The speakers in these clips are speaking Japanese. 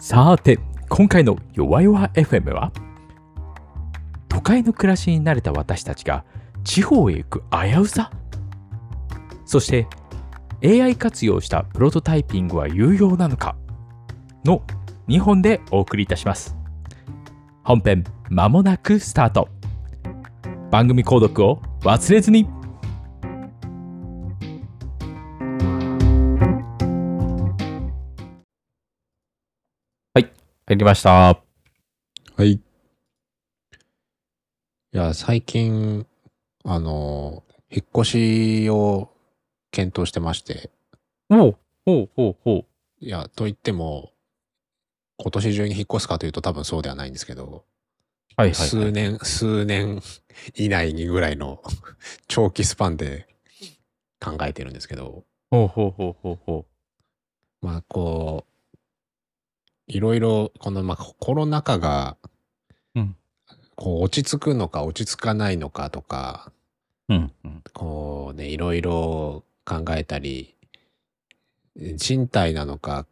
さて、今回の弱々 FM は、都会の暮らしに慣れた私たちが地方へ行く危うさ？そして AI 活用したプロトタイピングは有用なのか？の2本でお送りいたします。本編まもなくスタート。番組購読を忘れずに入りました。はい。いや、最近、あの、引っ越しを検討してまして、おうほうほうほいや、と言っても、今年中に引っ越すかというと多分そうではないんですけど、う。はいはい、はい。数年、数年以内にぐらいの 長期スパンで考えてるんですけど、ほうほうほうほうほまあ、こう、いろいろ、この、まあ、コロナ禍が、うんこう、落ち着くのか落ち着かないのかとか、う。うん、うん。こうね、いろいろ考えたり、賃貸なのか、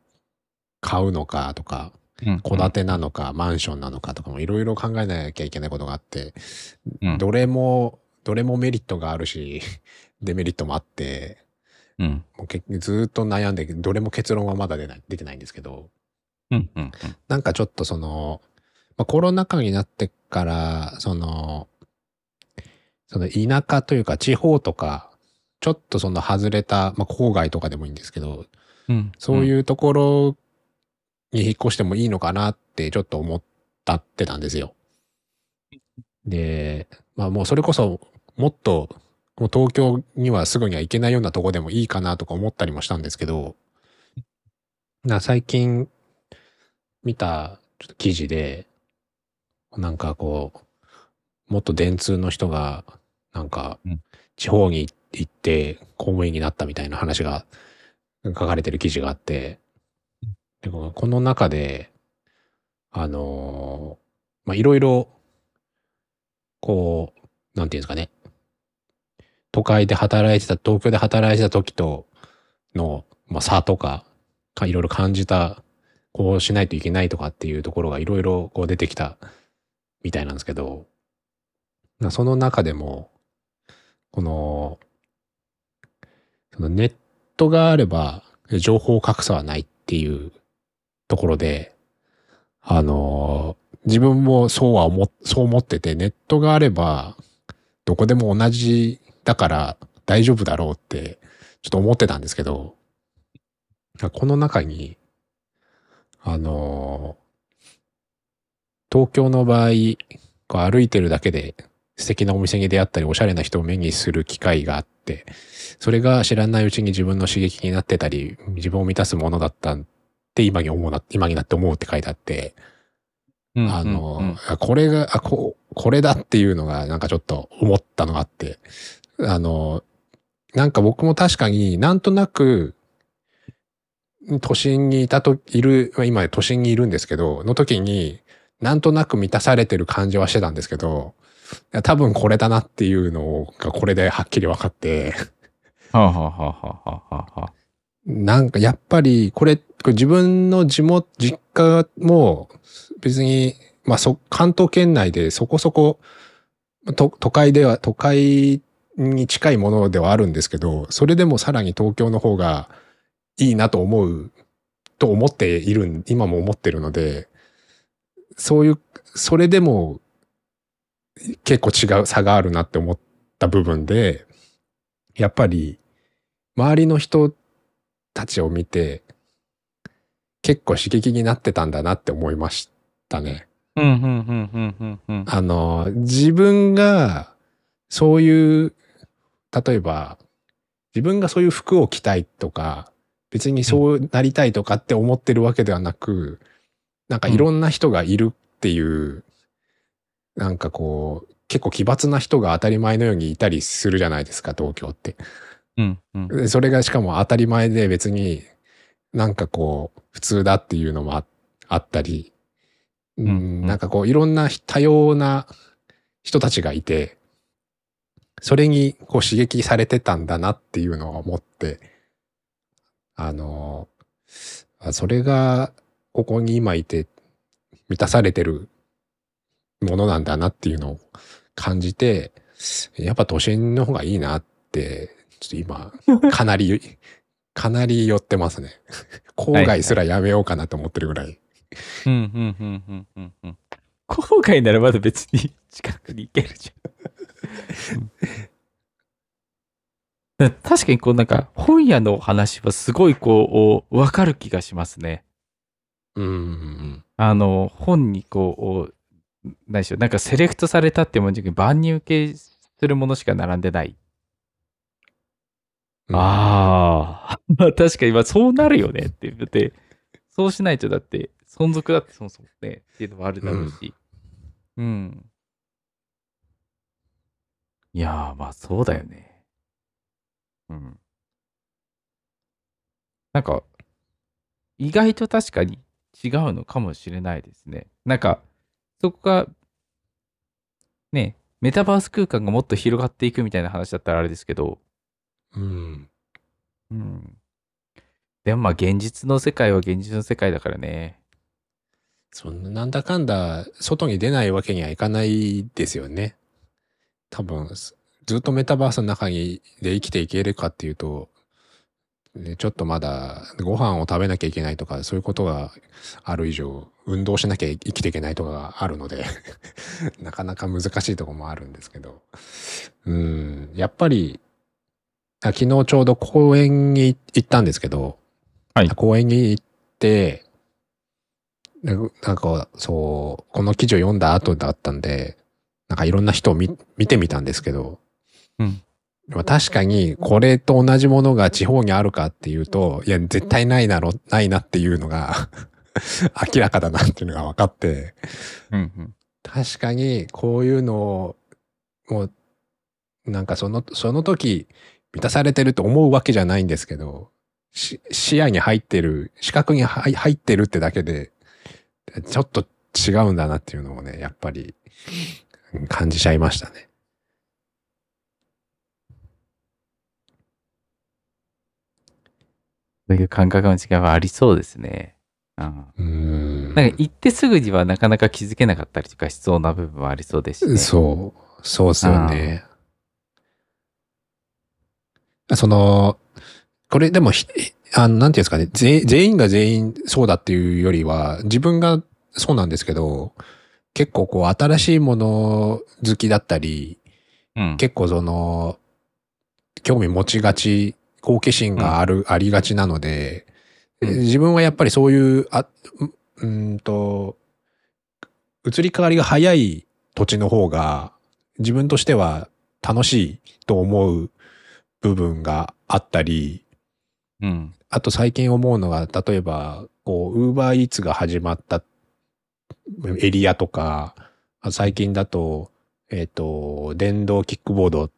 買うのかとか、うん戸建てなのか、マンションなのかとかもいろいろ考えなきゃいけないことがあって、うんどれも、どれもメリットがあるし、デメリットもあって、うん。もうけずーっと悩んで、どれも結論はまだ出ない出てないんですけど、うん。うん。なんかちょっとその、まあ、コロナ禍になってから、その、その田舎というか地方とか、ちょっとその外れた、まあ、郊外とかでもいいんですけど、うん。そういううところに引っ越してもいいのかなってちょっと思ったってたんですよ。で、まあもうそれこそもっともう東京にはすぐには行けないようなとこでもいいかなとか思ったりもしたんですけど、な最近見たちょっと記事で、なんかこう、もっと電通の人が、なんかうん。地方に行って公務員になったみたいな話が書かれてる記事があって、でこの中で、あのーまあ、いろいろ、こう、なんていうんですかね、都会で働いてた、東京で働いてた時との、まあ、差とか、かいろいろ感じた、こうしないといけないとかっていうところがいろいろこう出てきたみたいなんですけど、その中でも、この、そのネットがあれば情報格差はないっていうところで、あの、自分もそうは思、そう思ってて、ネットがあれば、どこでも同じだから大丈夫だろうって、ちょっと思ってたんですけど、この中に、あの、東京の場合、こう歩いてるだけで素敵なお店に出会ったり、おしゃれな人を目にする機会があって、それが知らないうちに自分の刺激になってたり、自分を満たすものだったって今に思うな、今になって思うって書いてあって、ん。あの、うんあこれが、あ、こう、これだっていうのがなんかちょっと思ったのがあって、あの、なんか僕も確かになんとなく、都心にいたと、いる、まあ今都心にいるんですけど、の時に、なんとなく満たされてる感じはしてたんですけど、いや多分これだなっていうのがこれではっきり分かって、はあ、はあはあはあはあはあ、なんかやっぱりこれ、これ自分の地元、実家も別に、まあそ、関東圏内でそこそこ、と都会では、都会に近いものではあるんですけど、それでもさらに東京の方がいいなと思う、と思っているん、今も思ってるので、そういう、それでも結構違う差があるなって思った部分で、やっぱり周りの人たちを見て、結構刺激になってたんだなって思いましたね。うん、うん、うん、うん、うん、うん。あの、自分がそういう、例えば、自分がそういう服を着たいとか、別にそうなりたいとかって思ってるわけではなく、なんかいろんな人がいるっていう、なんかこう、結構奇抜な人が当たり前のようにいたりするじゃないですか、東京って。うん、うん。でそれがしかも当たり前で別になんかこう普通だっていうのもああったり、うんうんなんかこういろんな多様な人たちがいて、それにこう刺激されてたんだなっていうのを思って、あの、あそれがここに今いて満たされてるものなんだなっていうのを感じて、やっぱ都心の方がいいなって、ちょっと今、かなり、かなり寄ってますね。郊外すらやめようかなと思ってるぐらい。うん、うん、うん、うん、うん、うん。郊外ならまだ別に近くに行けるじゃん。確かにこうなんか本屋の話はすごいこうわかる気がしますね。うんうんあの本にこう何でしょうなんかセレクトされたってもんじゃ万人受けするものしか並んでない。うん。ああ。ま あ確かにまあそうなるよねって言って、そうしないとだって存続だってそもそもねっていうのもあるだろうし。うん。いやーまあそうだよね。うん。なんか、意外と確かに違うのかもしれないですね。なんか、そこが、ね、メタバース空間がもっと広がっていくみたいな話だったらあれですけど、うん。うん。でもまあ現実の世界は現実の世界だからね。そんな、なんだかんだ、外に出ないわけにはいかないですよね。多分、ずっとメタバースの中にで生きていけるかっていうと、ね、ちょっとまだご飯を食べなきゃいけないとか、そういうことがある以上、運動しなきゃ生きていけないとかがあるので、なかなか難しいところもあるんですけど、うん、やっぱり、あ昨日ちょうど公園に行ったんですけど、はい。公園に行って、ななんか、そう、この記事を読んだ後だったんで、なんかいろんな人を見見てみたんですけど、うん。まあ確かにこれと同じものが地方にあるかっていうと、いや、絶対ないだろ、ないなっていうのが 明らかだなっていうのが分かって、うんうん。確かにこういうのを、もう、なんかその、その時満たされてると思うわけじゃないんですけど、し視野に入ってる、視覚に入入ってるってだけで、ちょっと違うんだなっていうのをね、やっぱりうん感じちゃいましたね。そういう感覚の違いはありそうですね。うん。うーん。なんか行ってすぐにはなかなか気づけなかったりとかしそうな部分はありそうですし、ね。そう、そうっすよね。その、これでもひ、あの、なんていうんですかね、全全員が全員そうだっていうよりは、自分がそうなんですけど、結構こう新しいもの好きだったり、うん。結構その、興味持ちがち、好奇心がある、ありがちなので、うん自分はやっぱりそういう、あ、ううーんと、移り変わりが早い土地の方が、自分としては楽しいと思う部分があったり、うん。あと最近思うのが、例えば、こう、ウーバーイーツが始まったエリアとか、あ最近だと、えっ、と、電動キックボード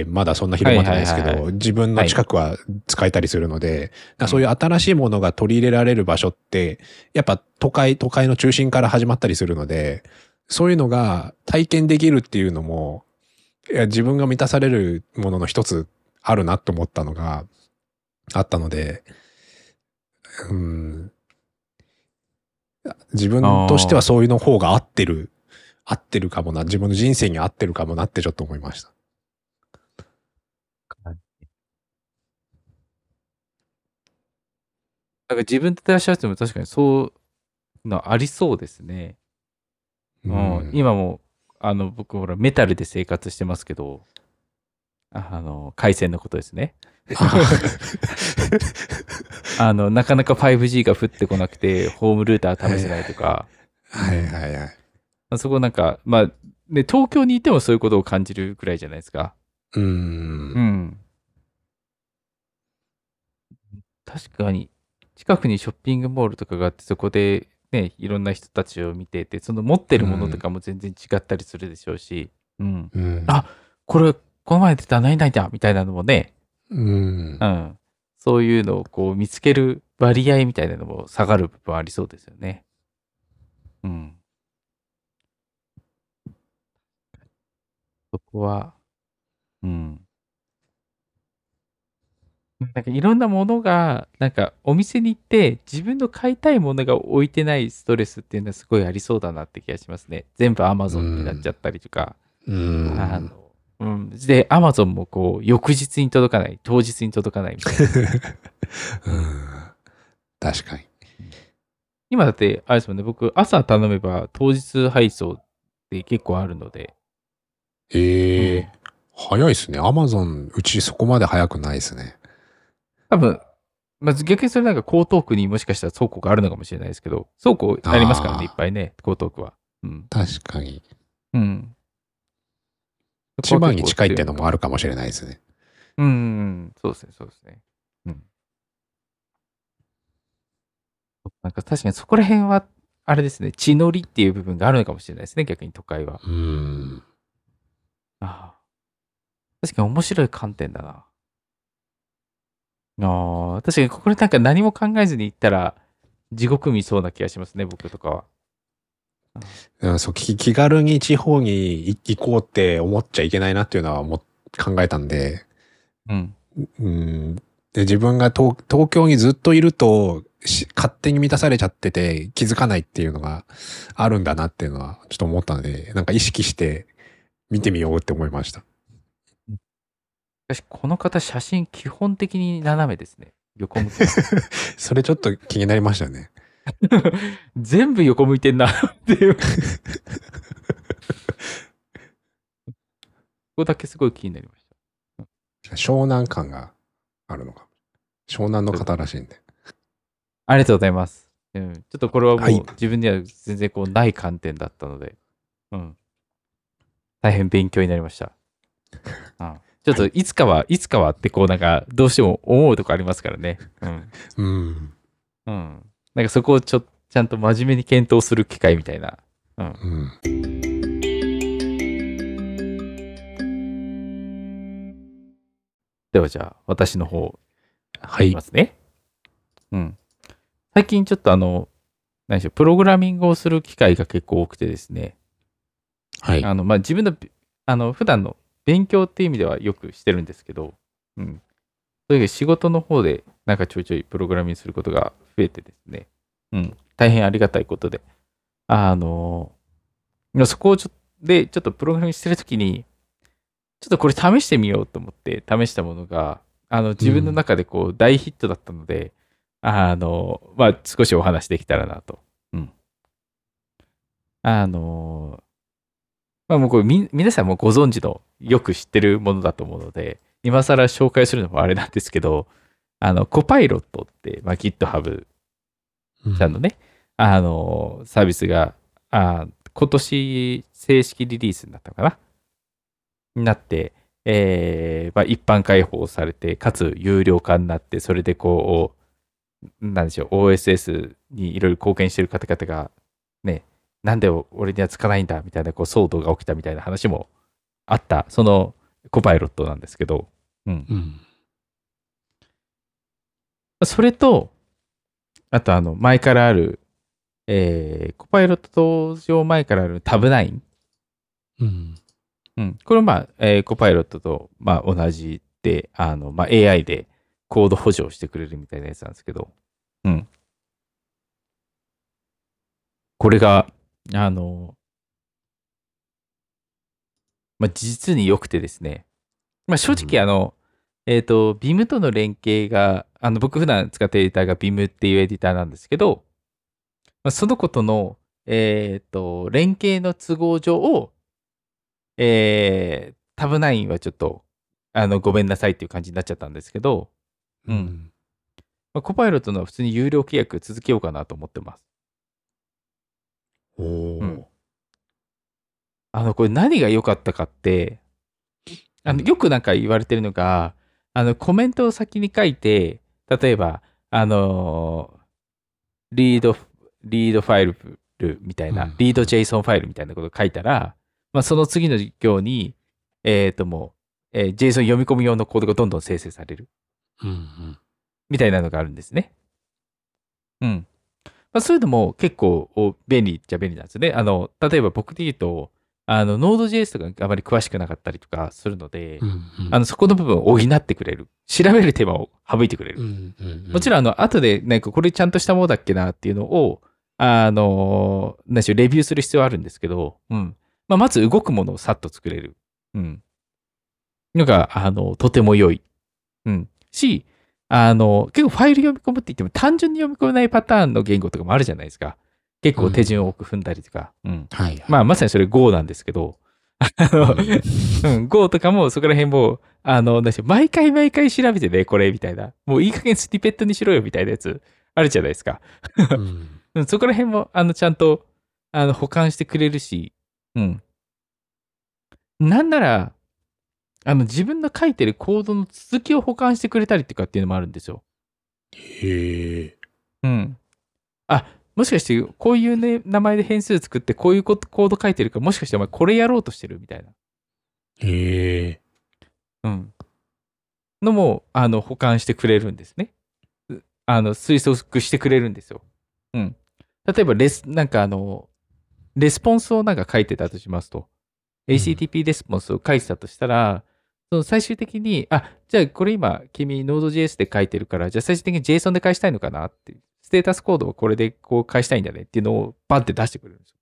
ってまだそんな広まってないですけど、はいはいはい自分の近くは使えたりするので、だからそういう新しいものが取り入れられる場所って、やっぱ都会、都会の中心から始まったりするので、そういうのが体験できるっていうのも、いや自分が満たされるものの一つあるなと思ったのがあったので、うん、自分としてはそういうの方が合ってる、合ってるかもな、自分の人生に合ってるかもなってちょっと思いました。なんか自分で照らし合わせても確かにそうのありそうですね。うん、今も、あの、僕ほらメタルで生活してますけど、あの、回線のことですね。あの、なかなか 5G が降ってこなくて、ホームルーター試せないとか、はいはいはい。そこなんか、まあ、ね、東京にいてもそういうことを感じるくらいじゃないですか。う。うんん。確かに、近くにショッピングモールとかがあって、そこでね、いろんな人たちを見てて、その持ってるものとかも全然違ったりするでしょうし、うん。うん。あこれ、この前出た何々だみたいなのもね、うんう。ん。そういうのをこう見つける割合みたいなのも下がる部分ありそうですよね。うん。そこは、うん。なんかいろんなものが、なんかお店に行って自分の買いたいものが置いてないストレスっていうのはすごいありそうだなって気がしますね。全部 Amazon になっちゃったりとか。うん。あの、うん。で、Amazon もこう、翌日に届かない、当日に届かないみたいな。うん。確かに。今だって、あれですもんね、僕、朝頼めば当日配送って結構あるので。ええ早いですね。アマゾン、うちそこまで早くないですね。多分、まず逆にそれなんか江東区にもしかしたら倉庫があるのかもしれないですけど、倉庫ありますからね、いっぱいね、江東区は。うん。確かに。うん。千葉に近いっていうのもある。るかもしれないですね。うん、そうですね、そうですね。うん。なんか確かにそこら辺は、あれですね、地のりっていう部分があるのかもしれないですね、逆に都会は。うん。ああ。確かに面白い観点だな。ああ、確かにここでなんか何も考えずに行ったら、地獄見そうな気がしますね、僕とかは。うんそう気気軽に地方に行こうって思っちゃいけないなっていうのはも考えたんで、うん。うん、で自分が東東京にずっといるとし勝手に満たされちゃってて気づかないっていうのがあるんだなっていうのはちょっと思ったので、なんか意識して見てみようって思いました。しかし、この方、写真基本的に斜めですね。横向き。それちょっと気になりましたよね。全部横向いてんなっていう。ここだけすごい気になりました。湘南感があるのか。湘南の方らしいんで。ありがとうございます。うん、ちょっとこれはもうはい自分には全然こうない観点だったので、うん。大変勉強になりました。うん、ちょっといつかは、いつかはってこうなんかどうしても思うとこありますからね。うん。うん。うん。なんかそこをちょ、ちゃんと真面目に検討する機会みたいな。うん。うん。ではじゃあ、私の方、はいいきま。すね。うん。最近ちょっとあの、何でしょう、プログラミングをする機会が結構多くてですね。はい。あの、まあ、自分の、あの、普段の勉強っていう意味ではよくしてるんですけど、うん。それが仕事の方で、なんかちょいちょいプログラミングすることが増えてですね、うん。大変ありがたいことで、あの、そこをちょっと、で、ちょっとプログラミングしてるときに、ちょっとこれ試してみようと思って試したものが、あの、自分の中でこう大ヒットだったので、あの、まあ、少しお話できたらなと。うん。あの、まあもうこれみ、皆さんもご存知の、よく知ってるものだと思うので、今更紹介するのもあれなんですけど、あの、コパイロットって、まあ、GitHub ちゃんのね、あの、サービスが、あ今年正式リリースになったのかな？になって、えーまあ、一般開放されて、かつ有料化になって、それでこう、なんでしょう、OSS にいろいろ貢献してる方々が、ね、なんで俺にはつかないんだみたいなこう騒動が起きたみたいな話もあった、そのコパイロットなんですけど、うん。うん。それと、あとあの、前からある、えーコパイロット登場前からあるタブ9。うん。うん。これはまあ、えーコパイロットと、まあ、同じで、あの、まあ、AI でコード補助をしてくれるみたいなやつなんですけど、うん。これが、あの、まあ、実に良くてですね、まあ、正直、うん。あの、えっ、と、Vim との連携が、あの、僕普段使ってるエディターが Vim っていうエディターなんですけど、まあ、そのことの、えっ、と、連携の都合上、えー、タブ9はちょっと、あの、ごめんなさいっていう感じになっちゃったんですけど、うん。まあ、コパイロットのは普通に有料契約続けようかなと思ってます。うんあの、これ何が良かったかって、あの、うんよくなんか言われてるのが、あの、コメントを先に書いて、例えば、あのーリード、リードファイルみたいな、うんリード JSON ファイルみたいなことを書いたら、まあ、その次の行に、えっ、ともう、えー JSON 読み込み用のコードがどんどん生成される。うんみたいなのがあるんですね。うん。まあ、そういうのも結構お便利っちゃ便利なんですよね。あの、例えば僕で言うと、あの、Node.js とかあまり詳しくなかったりとかするので、うんうんあの、そこの部分を補ってくれる。調べる手間を省いてくれる。うんうんうんもちろん、あの、後で、なんかこれちゃんとしたものだっけなっていうのを、あの、何でしょう、レビューする必要はあるんですけど、うん。まあ、まず動くものをさっと作れる。うん。のが、あの、とても良い。うん。し、あの、結構ファイル読み込むって言っても単純に読み込めないパターンの言語とかもあるじゃないですか。結構手順を多く踏んだりとか。うん。はいはい。まあ、まさにそれ Go なんですけど、あの、うん、Go とかもそこら辺も、あの、し毎回毎回調べてね、これ、みたいな。もういい加減スティペットにしろよ、みたいなやつ、あるじゃないですか。うんうん、そこら辺も、あの、ちゃんと、あの、保管してくれるし、うん。なんなら、あの、自分の書いてるコードの続きを保管してくれたりとかっていうのもあるんですよ。へえ。うん。あ、もしかして、こういうね、名前で変数作って、こういうココード書いてるから、もしかしてお前これやろうとしてるみたいな。へえ。うん。のも、あの、保管してくれるんですね。うあの、推測してくれるんですよ。うん。例えば、レス、なんかあの、レスポンスをなんか書いてたとしますと、ん HTTP レスポンスを書いてたとしたら、その最終的に、あ、じゃあこれ今、君 Node.js で書いてるから、じゃあ最終的に JSON で返したいのかなって、ステータスコードをこれでこう返したいんだねっていうのをバンって出してくれるんですよ。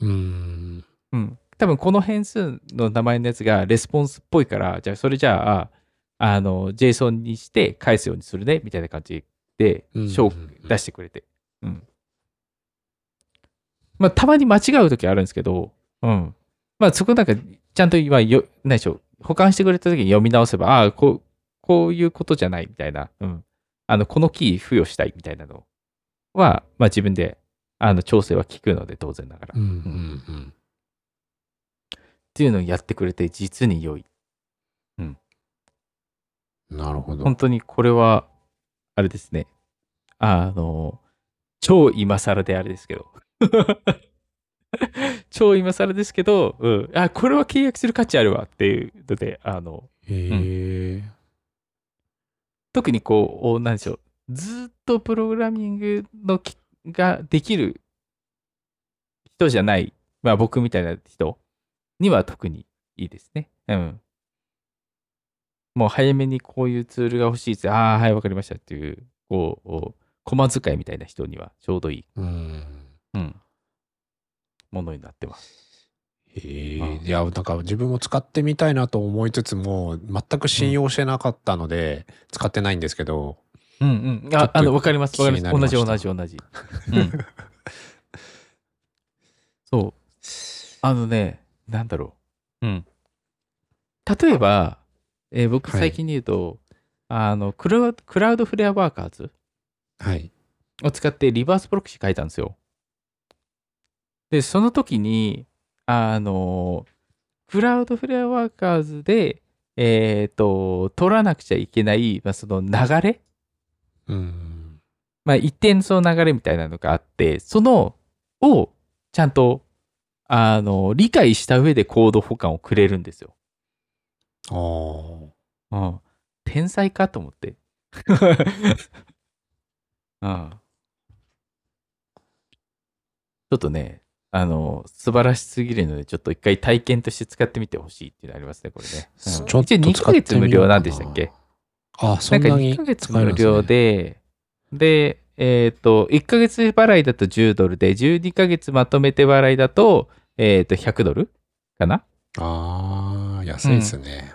うん。うん。多分この変数の名前のやつがレスポンスっぽいから、じゃあそれじゃあ、あの、JSON にして返すようにするね、みたいな感じで、出してくれて。うん。まあ、たまに間違うときあるんですけど、うん。まあ、そこなんか、ちゃんと今、よ、何でしょう、保管してくれたときに読み直せば、ああ、こう、こういうことじゃないみたいな、うん。あの、このキー付与したいみたいなのは、まあ自分で、あの、調整は効くので、当然ながら。うんうんっていうのをやってくれて実に良い。うん。なるほど。本当にこれは、あれですね。あの、超今更であれですけど。超今更ですけど、うん。あ、これは契約する価値あるわっていうので、あの、へえ。特にこう、おなんでしょう。ずっとプログラミングのきができる人じゃない、まあ僕みたいな人には特にいいですね。うん。もう早めにこういうツールが欲しいって、ああ、はい、わかりましたっていう、こう、こう駒使いみたいな人にはちょうどいい、うん。うん、ものになってます。へあえ。いや、なんか自分も使ってみたいなと思いつつも、全く信用してなかったので、使ってないんですけど、うんうん。あ、あの、わかります。わかります。同じ同じ同じ。うん。そう。あのね、なんだろう。うん。例えば、えー僕はい最近で言うと、あのクラウ、クラウドフレアワーカーズはい。を使ってリバースプロキシ書いたんですよ。で、その時に、あの、クラウドフレアワーカーズで、えっ、と、取らなくちゃいけない、まあ、その流れ？うん。まあ、一定のその流れみたいなのがあって、その、を、ちゃんと、あの、理解した上でコード保管をくれるんですよ。ああ。うん。天才かと思って。うん。ちょっとね、あの、素晴らしすぎるので、ちょっと一回体験として使ってみてほしいっていうのありますね、これね。うんちょっと一応2ヶ月無料なんでしたっけ？あ、そなんかんなに2ヶ月無料で。で、で、えっ、と、1ヶ月払いだと10ドルで、12ヶ月まとめて払いだと、えっ、と、100ドルかな？ああ、安いですね。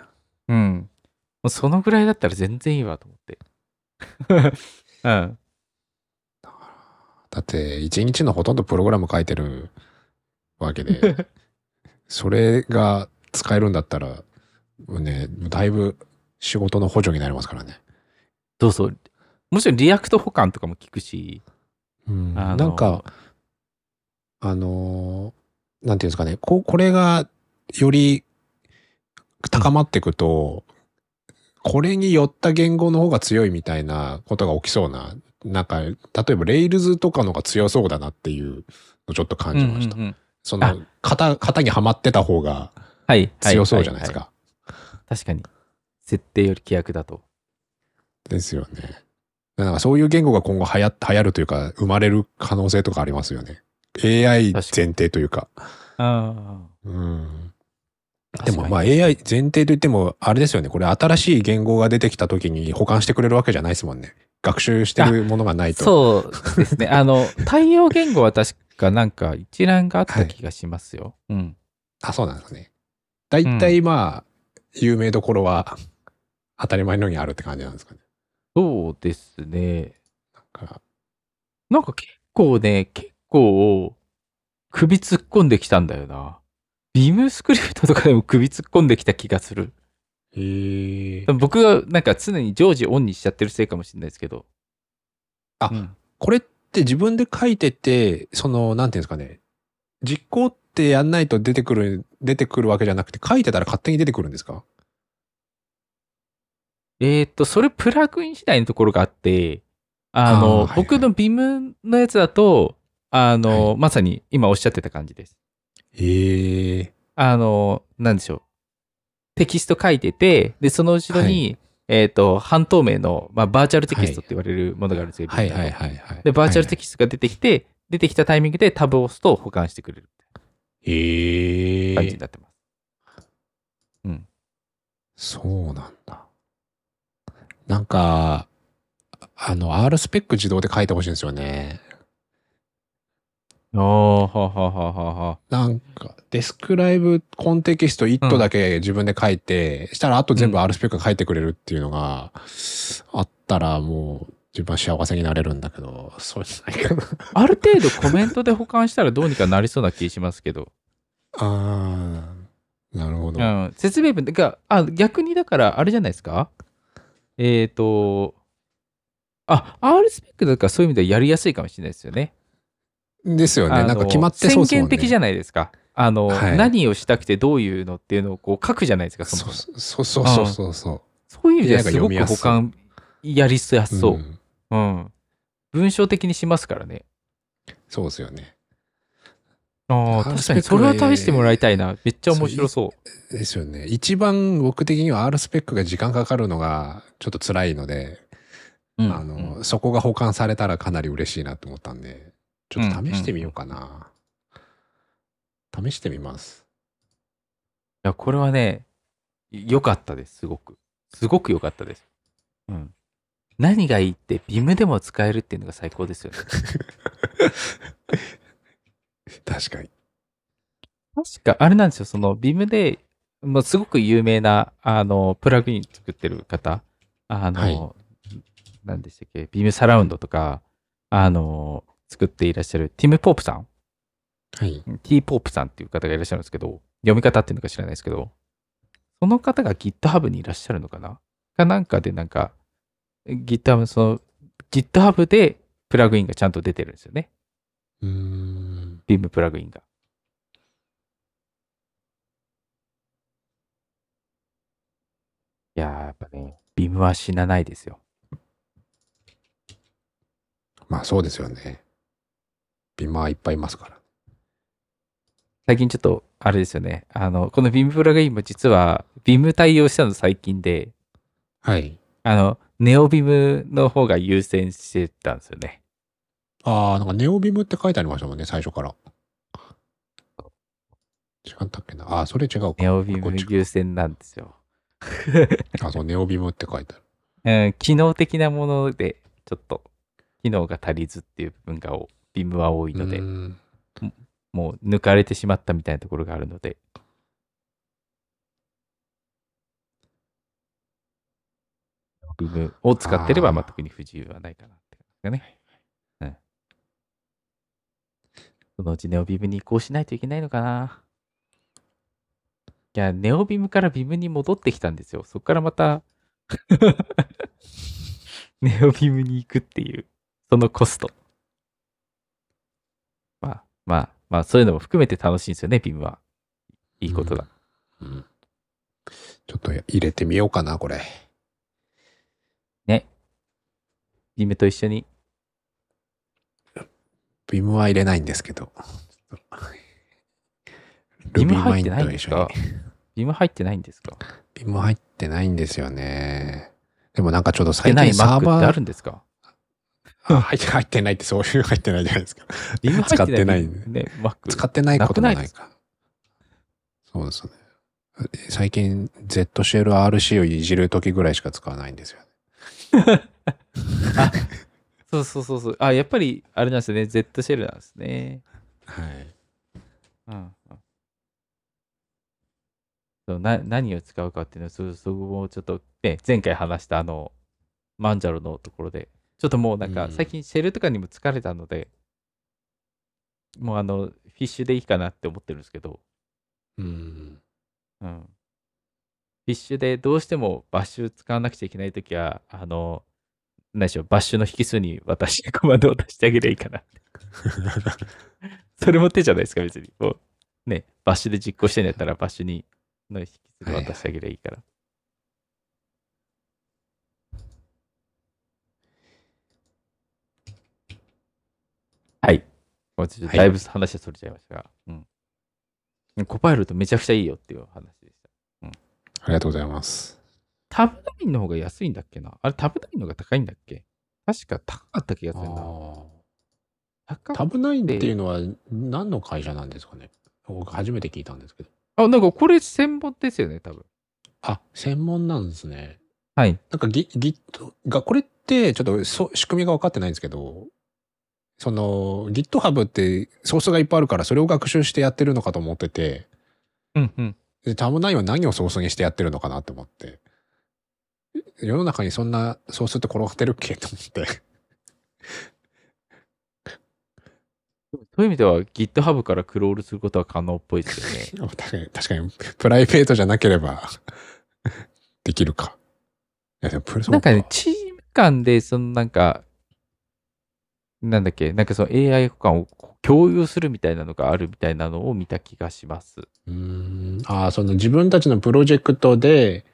うん。もうそのぐらいだったら全然いいわと思って。うん。だって、一日のほとんどプログラム書いてるわけで、それが使えるんだったら、ね、だいぶ仕事の補助になりますからね。そうそう。もちろん React 補完とかも聞くし、うん、なんか、あのーなんていうんですかね、ここれがより高まっていくと、これによった言語の方が強いみたいなことが起きそうな、なんか、例えば Rails とかのが強そうだなっていうのをちょっと感じました。うんうんうんその、型、型にはまってた方がはい。強そうじゃないですははか。は確かに。設定より規約だと。ですよね。なんかそういう言語が今後流行流行るというか、生まれる可能性とかありますよね。AI 前提というか。あうん。あ。でもまあ AI 前提と言っても、あれですよね。これ新しい言語が出てきた時に保管してくれるわけじゃないですもんね。学習してるものがないにと。そうですね。あの、対応言語は確かなんか一覧があった気がしますよ。うん。あ、そうなんですね。大体まあ、有名どころは当たり前のようにあるって感じなんですかね。そうですね。なんかなんか結構ね、結構、首突っ込んできたんだよな。ビームスクリプトとかでも首突っ込んできた気がする。へえ僕がなんか常に常時オンにしちゃってるせいかもしれないですけど。あうんこれって自分で書いてて、その、なんていうんですかね。実行ってやんないと出てくる、出てくるわけじゃなくて、書いてたら勝手に出てくるんですか？えーっと、それプラグイン次第のところがあって、あの、あーはいはい僕のビムのやつだと、あの、はいまさに今おっしゃってた感じです。へえあの、なんでしょう。テキスト書いてて、で、その後ろに、えーっと、半透明の、まあ、バーチャルテキストって言われるものがあるんですよ。はいはいい。はいはい。で、バーチャルテキキストが出てきて、出てきたタイミングでタブを押すと保管してくれるへえ感じになってます。そうなんだ。なんか、あの、R スペック自動で書いてほしいんですよね。ああ、はははははなんか、デスクライブコンテキスト1だけ自分で書いて、したらあと全部 R スペックが書いてくれるっていうのがあったらもう自分は幸せになれるんだけど、そうじゃないかな。ある程度コメントで保管したらどうにかなりそうな気しますけど。あー、なるほど。うん。説明文が、あ、逆にだから、あれじゃないですか？えっ、と、あ、R スペックだからそういう意味ではやりやすいかもしれないですよね。ですよね。なんか決まってそうですもんね。的じゃないですか。あの、はい何をしたくてどういうのっていうのをこう書くじゃないですか、そもそうそうそうそうそう。そういう意味ですごく保管やりやすそう。んうん。文章的にしますからね。そうですよね。ああ、確かにそれは試してもらいたいな。めっちゃ面白そう。ですよね。一番僕的には R スペックが時間かかるのがちょっと辛いので、うんあの、うんそこが保管されたらかなり嬉しいなと思ったんで、ちょっと試してみようかな。試してみます。いや、これはね、良かったです、すごく。すごく良かったです。うん。何がいいって、ビムでも使えるっていうのが最高ですよね。確かに。確か、あれなんですよ、その、ビムで、まあ、すごく有名な、あの、プラグイン作ってる方、あの、はい何でしたっけ、ビムサラウンドとか、あの、作っていらっしゃるティム・ポープさんはい。T ポープさんっていう方がいらっしゃるんですけど、読み方っていうのか知らないですけど、その方が GitHub にいらっしゃるのかな？かなんかでなんか、GitHub、その、GitHub でプラグインがちゃんと出てるんですよね。うーん。Vim プラグインが。いやー、やっぱね、Vim は死なないですよ。まあそうですよね。ビマはいっぱいいますから。最近ちょっと、あれですよね。あの、この Vim プラグインも実は Vim 対応したの最近で、はい。あの、ネオビムの方が優先してたんですよね。ああ、なんかネオビムって書いてありましたもんね、最初から。違ったっけな？ああ、それ違うか。ネオビムこっちか優先なんですよ。あ、そう、ネオビムって書いてある。うん、機能的なもので、ちょっと、機能が足りずっていう部分が、ビムは多いのでもう抜かれてしまったみたいなところがあるので。ビムを使ってれば、まあ、特に不自由はないかなって感じがね。うん。そのうちネオビムに移行しないといけないのかな。いや、ネオビムからビムに戻ってきたんですよ。そこからまた、ネオビムに行くっていう、そのコスト。まあ、まあ、まあ、そういうのも含めて楽しいんですよね、ビムは。いいことだ。うんちょっと入れてみようかな、これ。ね。ビムと一緒に。ビムは入れないんですけど。ビム入ってないんですか？ビム入ってないんですか？ビム入ってないんですよね。でもなんかちょっと最近サーバーってあるんですか？あ入って入ってないってそういう入ってないじゃないですか。ビム入ってない使ってないね、Mac。使ってないこともないか。そうですね。最近 Z シェル RC をいじるときぐらいしか使わないんですよ。あ、そうそうそうそう。あ、やっぱり、あれなんですね。Z シェルなんですね。はい。うんうん。そうな何を使うかっていうのは、そそこをちょっとね、前回話したあの、マンジャロのところで、ちょっともうなんかうん最近シェルとかにも疲れたので、もうあの、フィッシュでいいかなって思ってるんですけど、うん。うん。フィッシュでどうしてもバッシュ使わなくちゃいけないときは、あの、何でしょう、バッシュの引数に私、コマンドを出してあげればいいかな。それも手じゃないですか、別に。こうね、バッシュで実行してんやったら、バッシュにの引数で渡してあげればいいから。はい。もうちょっとだいぶ話はそれちゃいましたが。うん。コパイロットめちゃくちゃいいよっていう話でした。ありがとうございます。タブナインの方が安いんだっけな？あれタブナインの方が高いんだっけ？確か高かった気がするな。タブナインっていうのは何の会社なんですかね？僕初めて聞いたんですけど。あ、なんかこれ専門ですよね、多分。あ、専門なんですね。はい。なんか Git が、これってちょっとそ仕組みが分かってないんですけど、その GitHub ってソースがいっぱいあるからそれを学習してやってるのかと思ってて、うんうん。でタブナインは何をソースにしてやってるのかなって思って。世の中にそんなソースって転がってるっけと思って。そういう意味では GitHub からクロールすることは可能っぽいですよね。確かに、プライベートじゃなければできるか。いや、でもなんかね、チーム間で、そのなんか、なんだっけ、なんかその AI 保管を共有するみたいなのがあるみたいなのを見た気がします。うーん。ああ、その自分たちのプロジェクトで、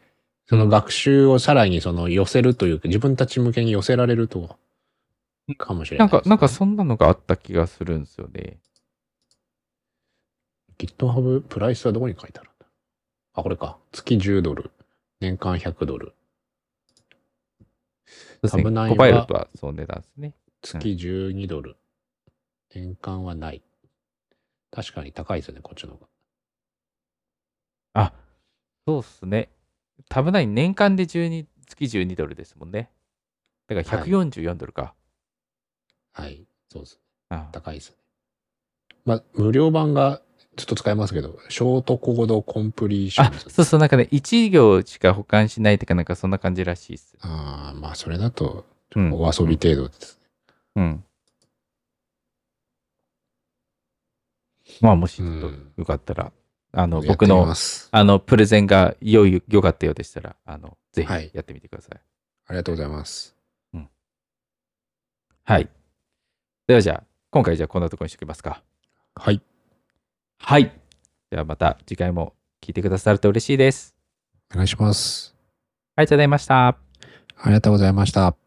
その学習をさらにその寄せるというか、自分たち向けに寄せられると、かもしれなですね、ないんか、なんかそんなのがあった気がするんですよね。GitHub プライスはどこに書いてあるんだ？あ、これか。月10ドル。年間100ドル。そうですね危ないわコパイロットはそう値段ですね。月12ドル。年間はない。確かに高いですよね、こっちの方が。あ、そうっすね。タブナイン年間で12、月12ドルですもんね。だから144ドルか。はい。そうです。あ高いですね。まあ、無料版がちょっと使えますけど、ショートコードコンプリーショあン。そうそう、なんかね、1行しか保管しないとか、なんかそんな感じらしいっす。ああ、まあ、それだと、うん。お遊び程度です。うん。まあ、もしよかったら、あの、やってみ僕のあの、プレゼンが良い、良かったようでしたら、あの、ぜひはいやってみてください。ありがとうございます。はい。ではじゃあ、今回じゃあこんなところにしておきますか。はい。はい。ではまた次回も聞いてくださると嬉しいです。お願いします。ありがとうございました。ありがとうございました。